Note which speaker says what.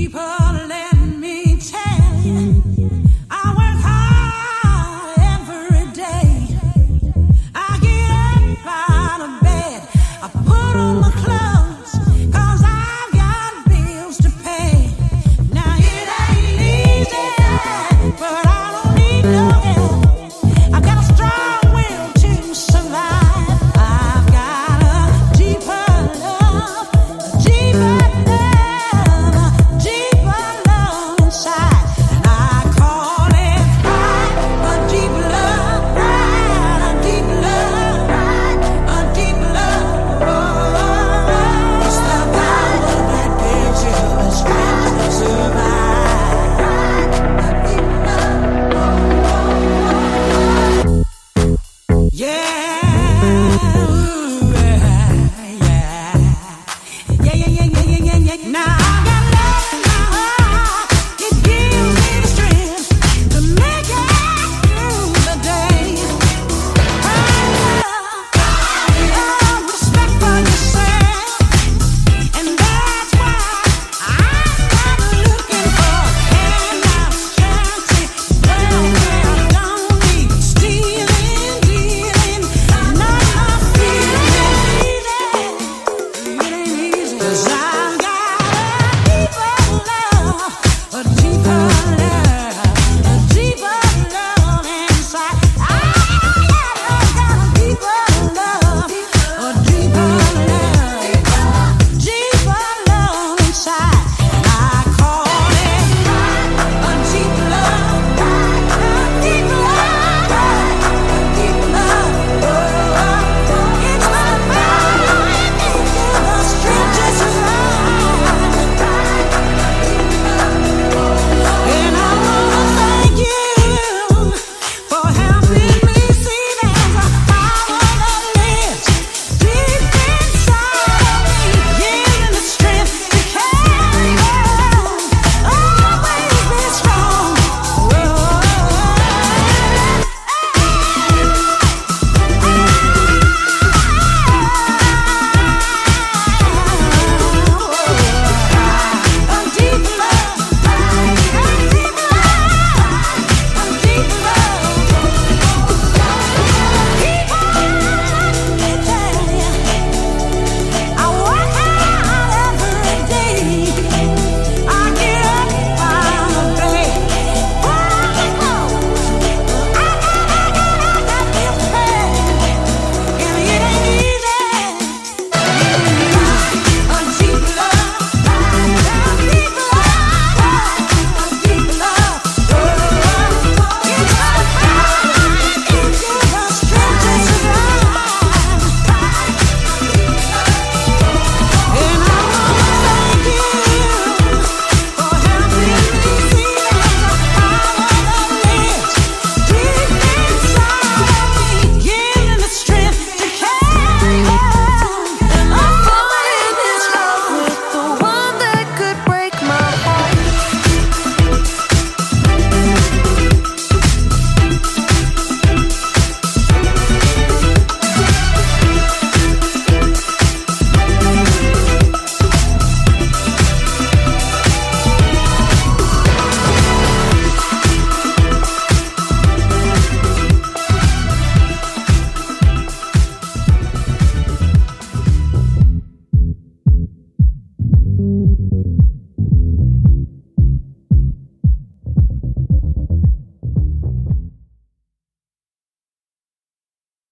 Speaker 1: deeper. Now.